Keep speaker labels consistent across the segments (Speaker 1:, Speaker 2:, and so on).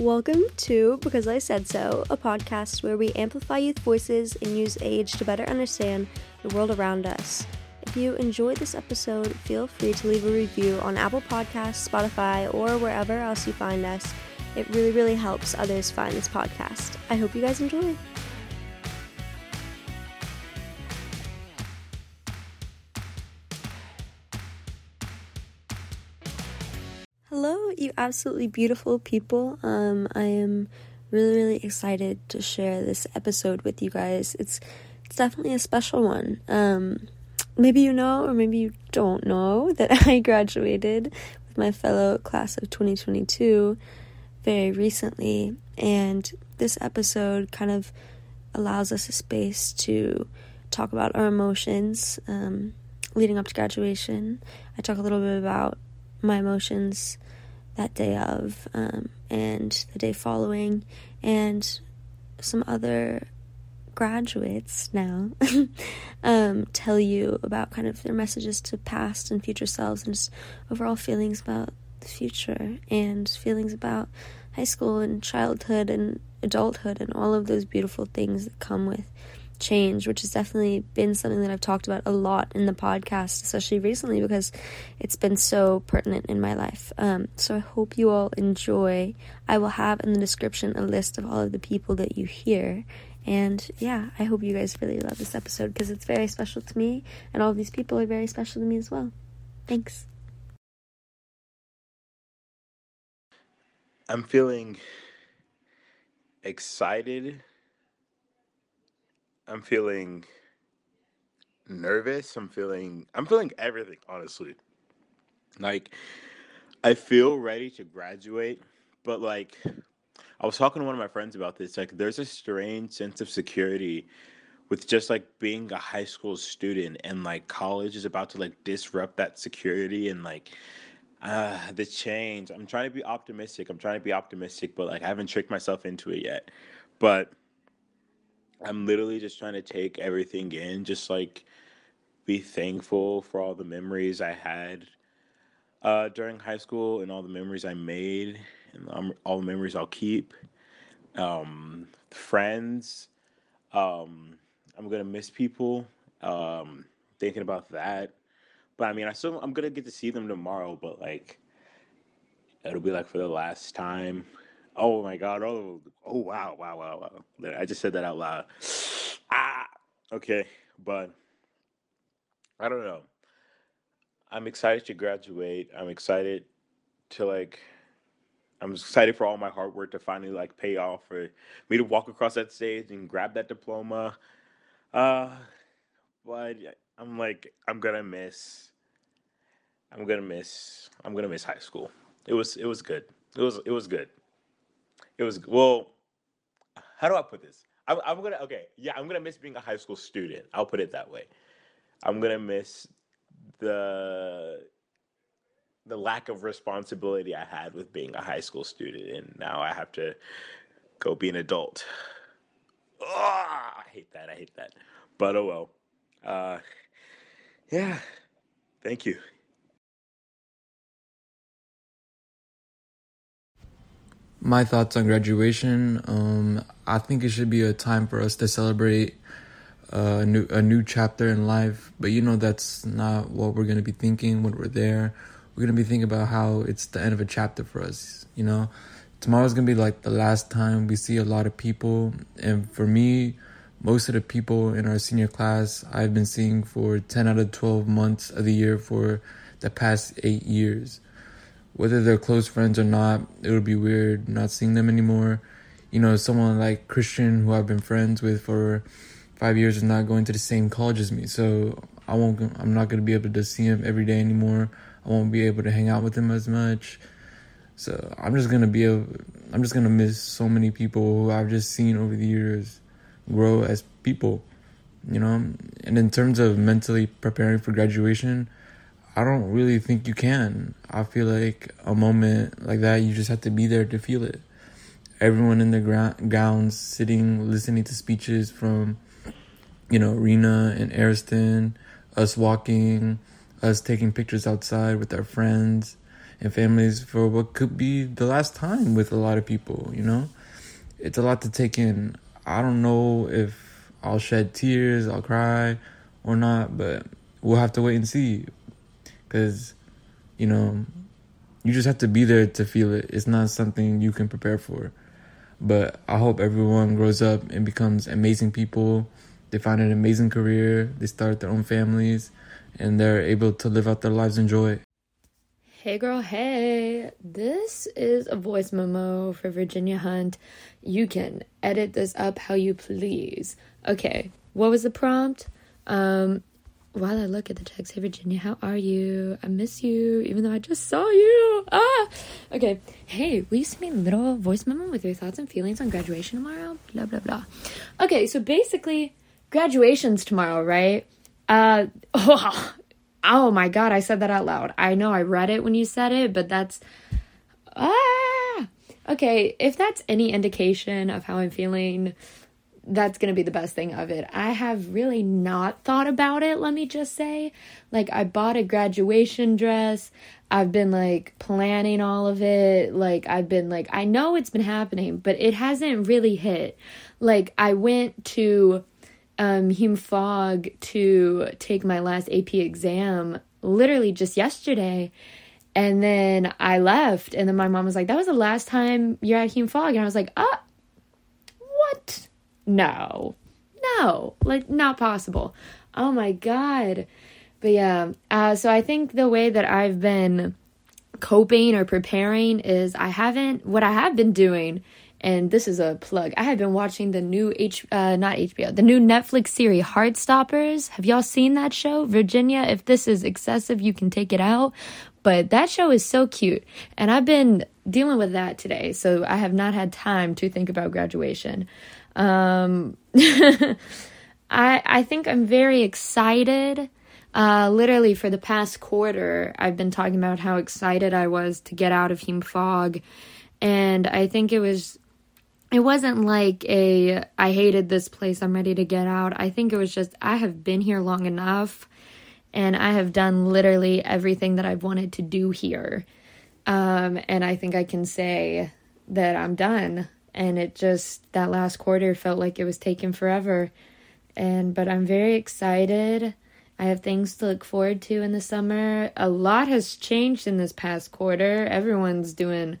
Speaker 1: Welcome to Because I Said So, a podcast where we amplify youth voices and use age to better understand the world around us. If you enjoyed this episode, feel free to leave a review on Apple Podcasts, Spotify, or wherever else you find us. It really, really helps others find this podcast. I hope you guys enjoy. You absolutely beautiful people. Um, I am really, really excited to share this episode with you guys. It's it's definitely a special one. Um, maybe you know, or maybe you don't know, that I graduated with my fellow class of 2022 very recently, and this episode kind of allows us a space to talk about our emotions um, leading up to graduation. I talk a little bit about my emotions that day of um, and the day following, and some other graduates now um, tell you about kind of their messages to past and future selves and just overall feelings about the future and feelings about high school and childhood and adulthood and all of those beautiful things that come with change, which has definitely been something that I've talked about a lot in the podcast, especially recently because it's been so pertinent in my life. Um, so I hope you all enjoy. I will have in the description a list of all of the people that you hear. And yeah, I hope you guys really love this episode because it's very special to me, and all these people are very special to me as well. Thanks.
Speaker 2: I'm feeling excited. I'm feeling nervous. I'm feeling I'm feeling everything, honestly. Like I feel ready to graduate, but like I was talking to one of my friends about this. Like there's a strange sense of security with just like being a high school student and like college is about to like disrupt that security and like uh the change. I'm trying to be optimistic. I'm trying to be optimistic, but like I haven't tricked myself into it yet. But I'm literally just trying to take everything in, just like be thankful for all the memories I had uh, during high school and all the memories I made and all the memories I'll keep. Um, friends, um, I'm gonna miss people. Um, thinking about that, but I mean, I still I'm gonna get to see them tomorrow, but like it'll be like for the last time. Oh my god! Oh, oh wow, wow, wow, wow! I just said that out loud. Ah, okay, but I don't know. I'm excited to graduate. I'm excited to like. I'm excited for all my hard work to finally like pay off for me to walk across that stage and grab that diploma. Uh, but I'm like I'm gonna miss. I'm gonna miss. I'm gonna miss high school. It was it was good. It was it was good. It was well. How do I put this? I'm, I'm gonna okay. Yeah, I'm gonna miss being a high school student. I'll put it that way. I'm gonna miss the the lack of responsibility I had with being a high school student, and now I have to go be an adult. Oh, I hate that. I hate that. But oh well. Uh, yeah. Thank you.
Speaker 3: My thoughts on graduation. Um, I think it should be a time for us to celebrate uh, a new a new chapter in life. But you know that's not what we're gonna be thinking when we're there. We're gonna be thinking about how it's the end of a chapter for us. You know, tomorrow's gonna be like the last time we see a lot of people. And for me, most of the people in our senior class I've been seeing for ten out of twelve months of the year for the past eight years whether they're close friends or not, it would be weird not seeing them anymore. You know, someone like Christian, who I've been friends with for five years, is not going to the same college as me, so I won't. I'm not going to be able to see him every day anymore. I won't be able to hang out with him as much. So I'm just gonna be a. I'm just gonna miss so many people who I've just seen over the years grow as people. You know, and in terms of mentally preparing for graduation, I don't really think you can. I feel like a moment like that, you just have to be there to feel it. Everyone in their gra- gowns, sitting, listening to speeches from, you know, Rena and Ariston, us walking, us taking pictures outside with our friends, and families for what could be the last time with a lot of people, you know? It's a lot to take in. I don't know if I'll shed tears, I'll cry or not, but we'll have to wait and see. Cuz you know, you just have to be there to feel it. It's not something you can prepare for. But I hope everyone grows up and becomes amazing people. They find an amazing career, they start their own families, and they're able to live out their lives and joy.
Speaker 4: Hey girl, hey. This is a voice memo for Virginia Hunt. You can edit this up how you please. Okay, what was the prompt? Um, while I look at the text, hey Virginia, how are you? I miss you, even though I just saw you. Ah, okay. Hey, will you send me a little voice memo with your thoughts and feelings on graduation tomorrow? Blah blah blah. Okay, so basically, graduation's tomorrow, right? Uh, oh, oh my god, I said that out loud. I know I read it when you said it, but that's ah. Okay, if that's any indication of how I'm feeling that's going to be the best thing of it. I have really not thought about it, let me just say. Like, I bought a graduation dress. I've been like planning all of it. Like, I've been like, I know it's been happening, but it hasn't really hit. Like, I went to um, Hume Fogg to take my last AP exam literally just yesterday. And then I left, and then my mom was like, That was the last time you're at Hume Fogg. And I was like, Ah, what? No, no, like not possible. Oh my god. But yeah, uh, so I think the way that I've been coping or preparing is I haven't, what I have been doing, and this is a plug, I have been watching the new H, uh, not HBO, the new Netflix series Heartstoppers. Have y'all seen that show? Virginia, if this is excessive, you can take it out. But that show is so cute. And I've been dealing with that today, so I have not had time to think about graduation. Um, I I think I'm very excited. Uh, literally for the past quarter, I've been talking about how excited I was to get out of Hume Fogg, and I think it was. It wasn't like a I hated this place, I'm ready to get out. I think it was just I have been here long enough and I have done literally everything that I've wanted to do here. Um, and I think I can say that I'm done and it just that last quarter felt like it was taking forever. And but i'm very excited. I have things to look forward to in the summer. A lot has changed in this past quarter. Everyone's doing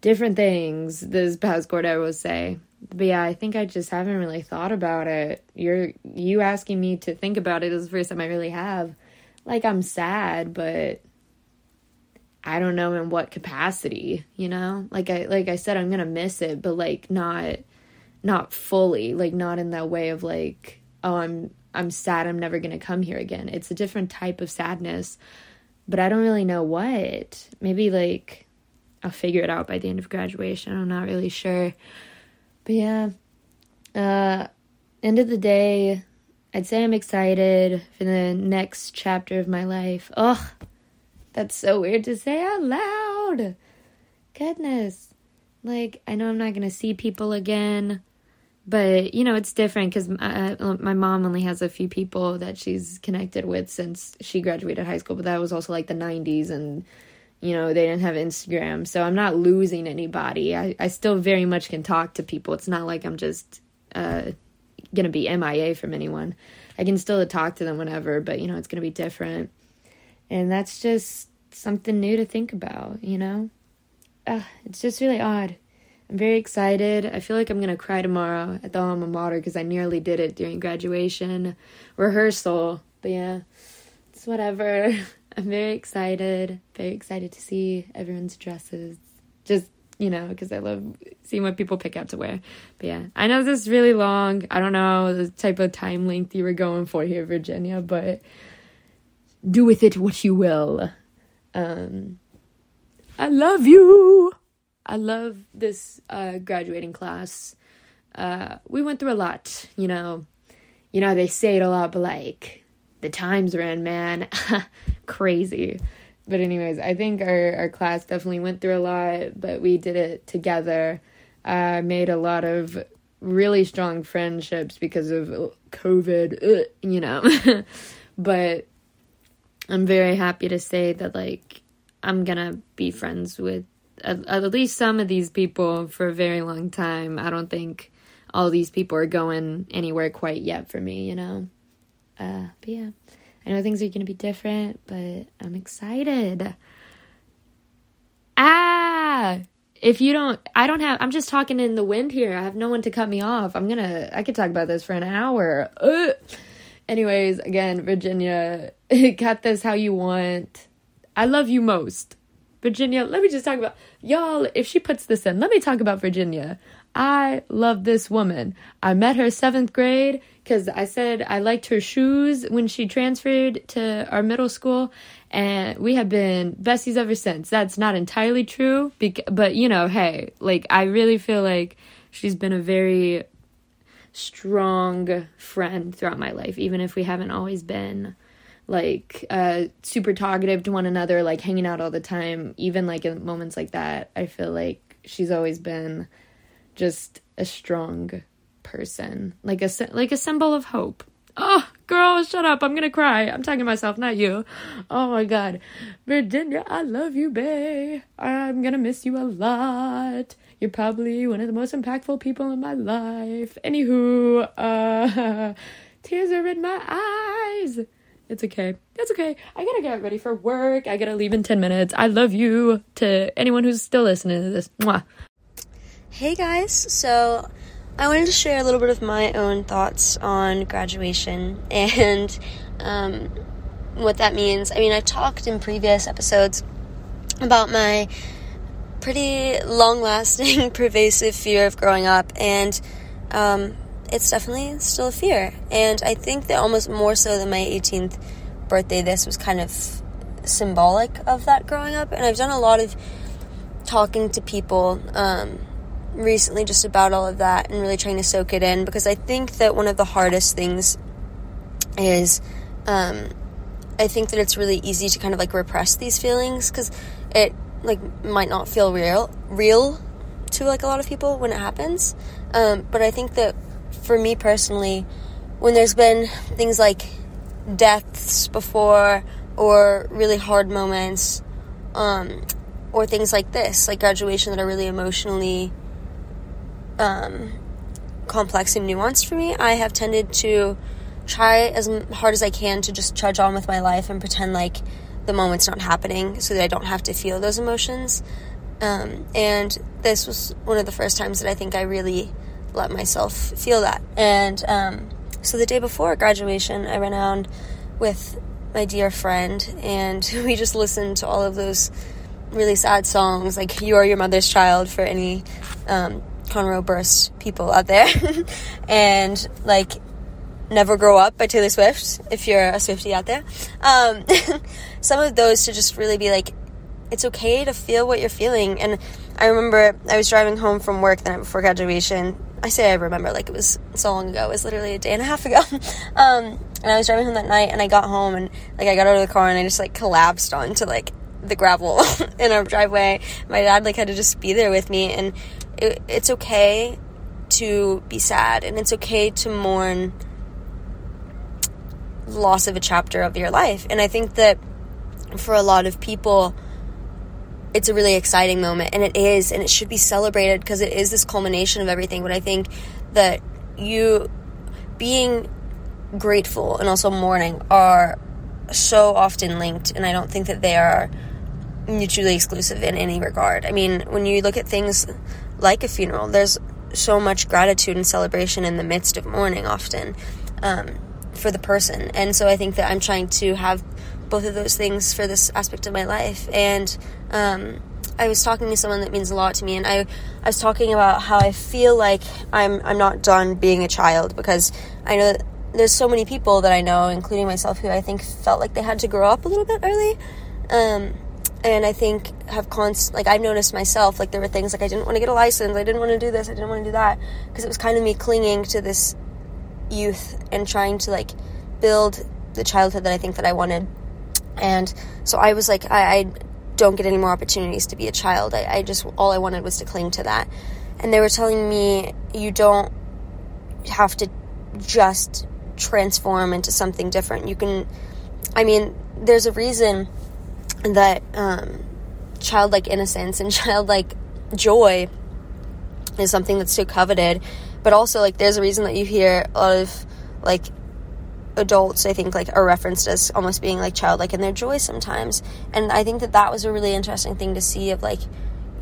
Speaker 4: different things this past quarter i will say. But yeah i think i just haven't really thought about it. You're you asking me to think about it is the first time i really have. Like i'm sad but I don't know in what capacity, you know? Like I like I said I'm going to miss it, but like not not fully, like not in that way of like oh I'm I'm sad I'm never going to come here again. It's a different type of sadness, but I don't really know what. Maybe like I'll figure it out by the end of graduation. I'm not really sure. But yeah. Uh end of the day, I'd say I'm excited for the next chapter of my life. Ugh, that's so weird to say out loud. Goodness. Like, I know I'm not going to see people again, but you know, it's different because my, uh, my mom only has a few people that she's connected with since she graduated high school, but that was also like the 90s and you know, they didn't have Instagram. So I'm not losing anybody. I, I still very much can talk to people. It's not like I'm just uh, to be MIA from anyone. I can still talk to them whenever, but you know, it's to be different. And that's just something new to think about, you know? Uh, it's just really odd. I'm very excited. I feel like I'm going to cry tomorrow at the alma mater because I nearly did it during graduation rehearsal. But yeah, it's whatever. I'm very excited. Very excited to see everyone's dresses. Just, you know, because I love seeing what people pick out to wear. But yeah, I know this is really long. I don't know the type of time length you were going for here, Virginia, but do with it what you will. Um, I love you. I love this uh, graduating class. Uh, we went through a lot, you know. You know, they say it a lot, but like, the times we're in, man, crazy. But, anyways, I think our, our class definitely went through a lot, but we did it together. Uh, made a lot of really strong friendships because of COVID, you know. but I'm very happy to say that like I'm gonna be friends with at, at least some of these people for a very long time. I don't think all these people are going anywhere quite yet for me, you know. Uh, but yeah, I know things are gonna be different, but I'm excited. Ah, if you don't, I don't have. I'm just talking in the wind here. I have no one to cut me off. I'm gonna. I could talk about this for an hour. Ugh. Anyways, again, Virginia, got this how you want. I love you most. Virginia, let me just talk about y'all. If she puts this in, let me talk about Virginia. I love this woman. I met her seventh grade because I said I liked her shoes when she transferred to our middle school, and we have been besties ever since. That's not entirely true, but you know, hey, like I really feel like she's been a very strong friend throughout my life, even if we haven't always been like uh super talkative to one another like hanging out all the time. Even like in moments like that i feel like she's always been just a strong person. Like a like a symbol of hope. Oh girl shut up. I'm gonna cry. I'm talking to myself not you. Oh my god. Virginia i love you babe. I'm gonna miss you a lot. You're probably one of the most impactful people in my life. Anywho uh tears are in my eyes it's okay. It's okay. I gotta get ready for work. I gotta leave in 10 minutes. I love you to anyone who's still listening to this. Mwah.
Speaker 5: Hey guys. So I wanted to share a little bit of my own thoughts on graduation and um, what that means. I mean, I talked in previous episodes about my pretty long lasting, pervasive fear of growing up, and um, it's definitely still a fear. And I think that almost more so than my 18th birthday, this was kind of symbolic of that growing up. And I've done a lot of talking to people um, recently just about all of that and really trying to soak it in because I think that one of the hardest things is um, I think that it's really easy to kind of like repress these feelings because it like might not feel real real to like a lot of people when it happens um, but I think that for me personally, when there's been things like deaths before or really hard moments, um, or things like this, like graduation, that are really emotionally um, complex and nuanced for me, I have tended to try as hard as I can to just trudge on with my life and pretend like the moment's not happening so that I don't have to feel those emotions. Um, and this was one of the first times that I think I really let myself feel that. And um, so the day before graduation, I ran around with my dear friend, and we just listened to all of those really sad songs, like "You Are Your Mother's Child" for any um, Conor Oberst people out there, and like "Never Grow Up" by Taylor Swift, if you're a Swiftie out there. Um, some of those to just really be like, it's okay to feel what you're feeling. And I remember I was driving home from work the night before graduation, I say I remember like it was so long ago. It was literally a day and a half ago. um, and I was driving home that night, and I got home, and like I got out of the car, and I just like collapsed onto like the gravel in our driveway. My dad like had to just be there with me, and it, it's okay to be sad, and it's okay to mourn loss of a chapter of your life. And I think that for a lot of people it's a really exciting moment and it is and it should be celebrated because it is this culmination of everything. But i think that you being grateful and also mourning are so often linked and i don't think that they are mutually exclusive in any regard. I mean when you look at things like a funeral there's so much gratitude and celebration in the midst of mourning often um, for the person. And so i think that i'm trying to have both of those things for this aspect of my life. And um, I was talking to someone that means a lot to me, and I, I was talking about how I feel like I'm I'm not done being a child because I know that there's so many people that I know, including myself, who I think felt like they had to grow up a little bit early. Um, and I think have const like I've noticed myself like there were things like I didn't want to get a license, I didn't want to do this, I didn't want to do that because it was kind of me clinging to this youth and trying to like build the childhood that I think that I wanted and so I was like, I, I don't get any more opportunities to be a child. I, I just, all I wanted was to cling to that. And they were telling me, you don't have to just transform into something different. You can, I mean, there's a reason that um, childlike innocence and childlike joy is something that's so coveted. But also, like, there's a reason that you hear a lot of like adults i think like are referenced as almost being like childlike in their joy sometimes. And i think that that was a really interesting thing to see of like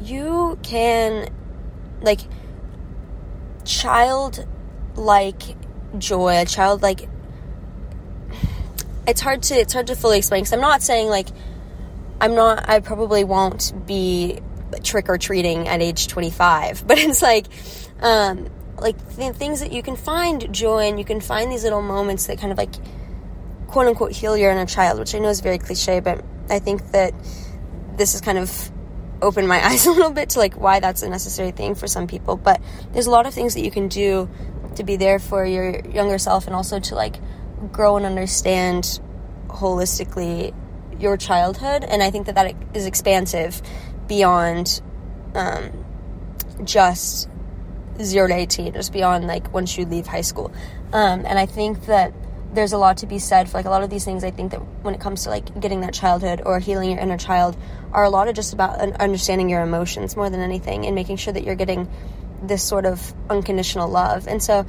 Speaker 5: you can like childlike joy a childlike it's hard to it's hard to fully explain because i'm not saying like i'm not i probably won't be trick or treating at age 25 but it's like um like th- things that you can find joy and you can find these little moments that kind of like quote unquote heal your inner child, which I know is very cliche, but I think that this has kind of opened my eyes a little bit to like why that's a necessary thing for some people. But there's a lot of things that you can do to be there for your younger self and also to like grow and understand holistically your childhood. And I think that that is expansive beyond um, just zero to 18, just beyond like once you leave high school. Um, and I think that there's a lot to be said for like a lot of these things. I think that when it comes to like getting that childhood or healing your inner child, are a lot of just about understanding your emotions more than anything and making sure that you're getting this sort of unconditional love. And so,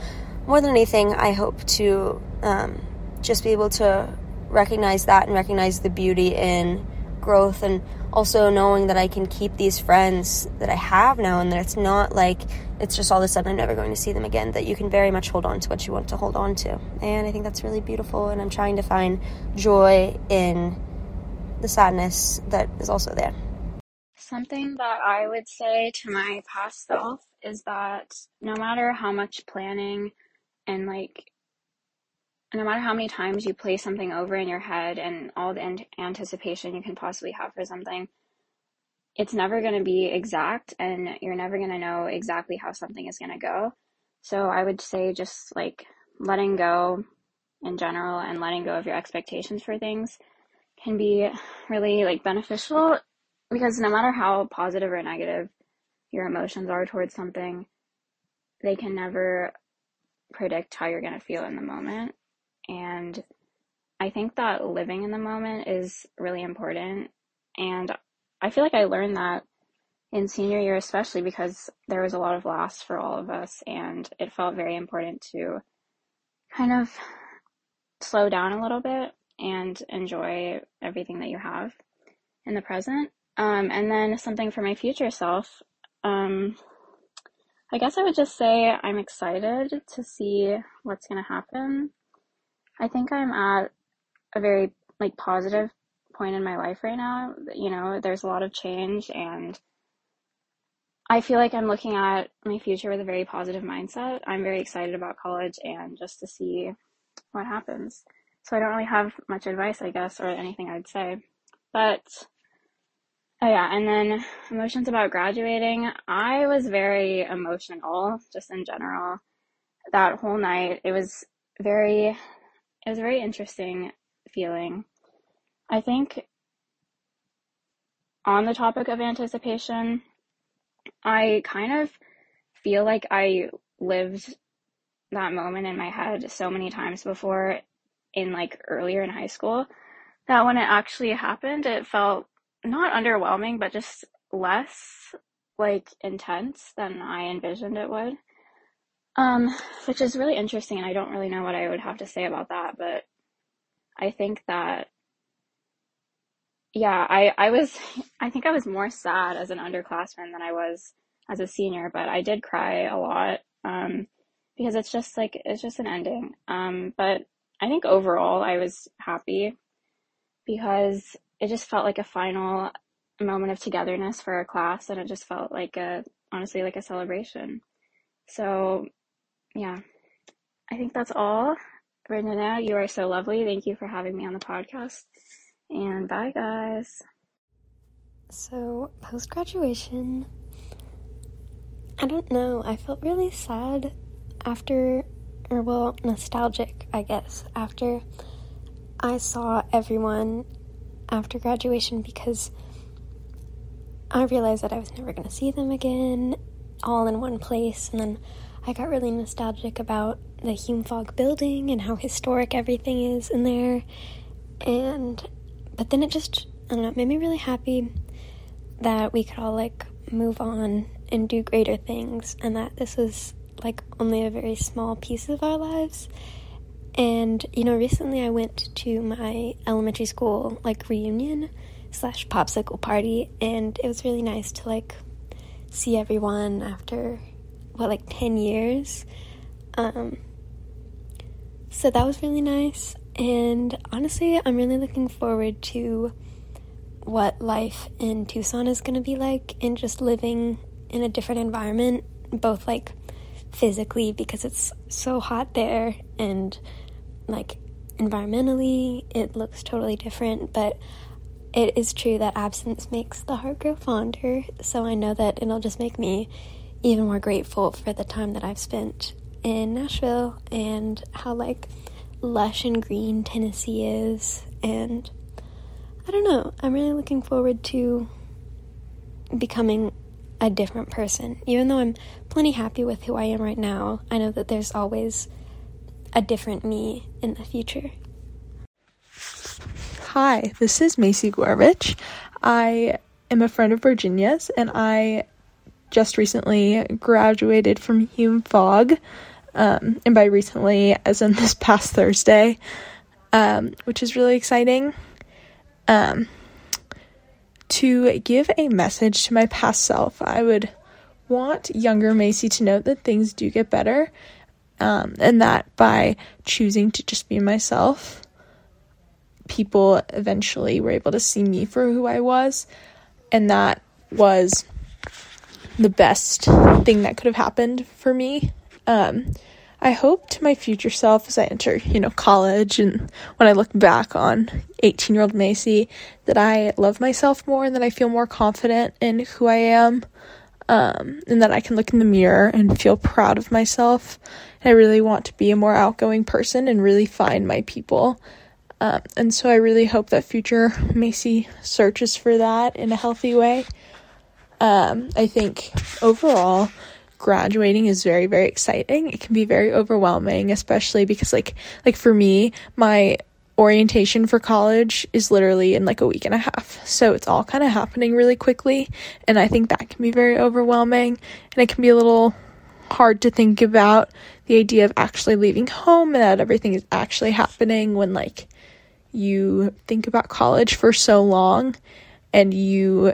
Speaker 5: more than anything, I hope to um, just be able to recognize that and recognize the beauty in growth and also knowing that I can keep these friends that I have now and that it's not like it's just all of a sudden I'm never going to see them again, that you can very much hold on to what you want to hold on to. And I think that's really beautiful, and I'm trying to find joy in the sadness that is also there.
Speaker 6: Something that I would say to my past self is that no matter how much planning and like no matter how many times you play something over in your head and all the anticipation you can possibly have for something, it's never going to be exact and you're never going to know exactly how something is going to go. So I would say just like letting go in general and letting go of your expectations for things can be really like beneficial because no matter how positive or negative your emotions are towards something, they can never predict how you're going to feel in the moment. And I think that living in the moment is really important. And I feel like I learned that in senior year, especially because there was a lot of loss for all of us, and it felt very important to kind of slow down a little bit and enjoy everything that you have in the present. Um, and then something for my future self. Um, I guess I would just say I'm excited to see what's going to happen. I think I'm at a very like positive point in my life right now. You know, there's a lot of change and I feel like I'm looking at my future with a very positive mindset. I'm very excited about college and just to see what happens. So I don't really have much advice, I guess, or anything I'd say. But oh yeah, and then emotions about graduating. I was very emotional just in general. That whole night, it was very it was a very interesting feeling. I think on the topic of anticipation, I kind of feel like I lived that moment in my head so many times before in like earlier in high school that when it actually happened, it felt not underwhelming, but just less like intense than I envisioned it would. Um, which is really interesting, and I don't really know what I would have to say about that, but I think that yeah, I, I was, I think I was more sad as an underclassman than I was as a senior, but I did cry a lot, um, because it's just like, it's just an ending. Um, but I think overall I was happy because it just felt like a final moment of togetherness for our class and it just felt like a, honestly, like a celebration. So yeah, I think that's all. Renana, you are so lovely. Thank you for having me on the podcast. And bye, guys.
Speaker 5: So, post graduation, I don't know. I felt really sad after, or well, nostalgic, I guess, after I saw everyone after graduation because I realized that I was never going to see them again all in one place. And then I got really nostalgic about the Hume Fogg building and how historic everything is in there. And but then it just, I don't know, made me really happy
Speaker 7: that we could all like move on and do greater things, and that this was like only a very small piece of our lives. And you know, recently I went to my elementary school like reunion slash popsicle party, and it was really nice to like see everyone after what like 10 years. Um, so that was really nice, and honestly, I'm really looking forward to what life in Tucson is going to be like and just living in a different environment, both like physically because it's so hot there and like environmentally it looks totally different, but it is true that absence makes the heart grow fonder. So I know that it'll just make me even more grateful for the time that I've spent in Nashville and how like lush and green Tennessee is and I don't know. I'm really looking forward to becoming a different person. Even though I'm plenty happy with who I am right now, I know that there's always a different me in the future.
Speaker 8: Hi, this is Macy Gorvich. I am a friend of Virginia's and I just recently graduated from Hume Fogg. Um, and by recently, as in this past Thursday, um, which is really exciting. Um, to give a message to my past self, I would want younger Macy to know that things do get better, um, and that by choosing to just be myself, people eventually were able to see me for who I was, and that was the best thing that could have happened for me. Um, I hope to my future self as I enter, you know, college and when I look back on 18 year old Macy that I love myself more and that I feel more confident in who I am. Um, and that I can look in the mirror and feel proud of myself. And I really want to be a more outgoing person and really find my people. Um, and so I really hope that future Macy searches for that in a healthy way. Um, I think overall, graduating is very very exciting. It can be very overwhelming especially because like like for me my orientation for college is literally in like a week and a half. So it's all kind of happening really quickly and i think that can be very overwhelming and it can be a little hard to think about the idea of actually leaving home and that everything is actually happening when like you think about college for so long and you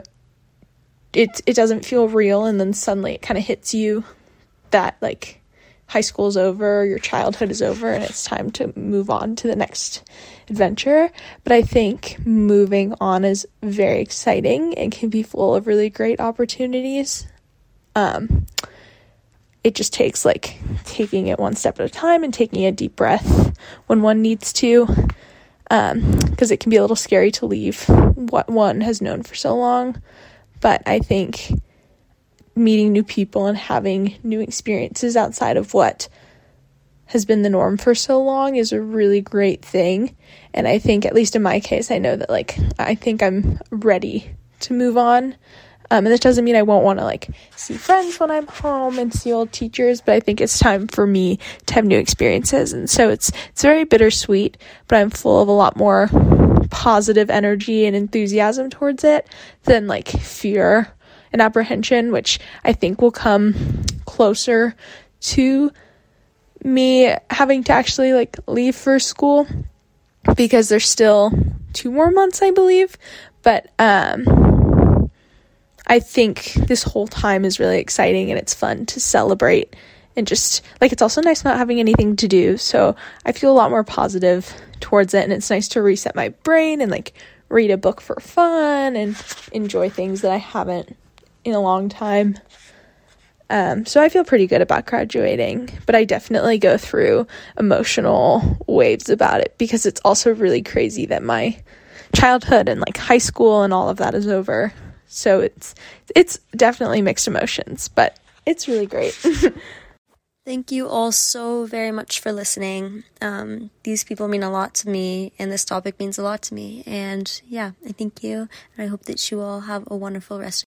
Speaker 8: it it doesn't feel real and then suddenly it kind of hits you that like high school is over, your childhood is over and it's time to move on to the next adventure. But I think moving on is very exciting and can be full of really great opportunities. Um it just takes like taking it one step at a time and taking a deep breath when one needs to um because it can be a little scary to leave what one has known for so long but I think meeting new people and having new experiences outside of what has been the norm for so long is a really great thing. And I think, at least in my case, I know that like I think I'm ready to move on. Um, and this doesn't mean I won't want to like see friends when I'm home and see old teachers, but I think it's time for me to have new experiences. And so it's it's very bittersweet, but I'm full of a lot more positive energy and enthusiasm towards it than like fear and apprehension, which I think will come closer to me having to actually like leave for school because there's still two more months, I believe. But um, I think this whole time is really exciting and it's fun to celebrate and just like it's also nice not having anything to do. So I feel a lot more positive towards it and it's nice to reset my brain and like read a book for fun and enjoy things that I haven't in a long time. Um, so I feel pretty good about graduating, but I definitely go through emotional waves about it because it's also really crazy that my childhood and like high school and all of that is over. So it's it's definitely mixed emotions, but it's really great.
Speaker 7: Thank you all so very much for listening. Um, these people mean a lot to me, and this topic means a lot to me. And yeah, I thank you, and I hope that you all have a wonderful rest.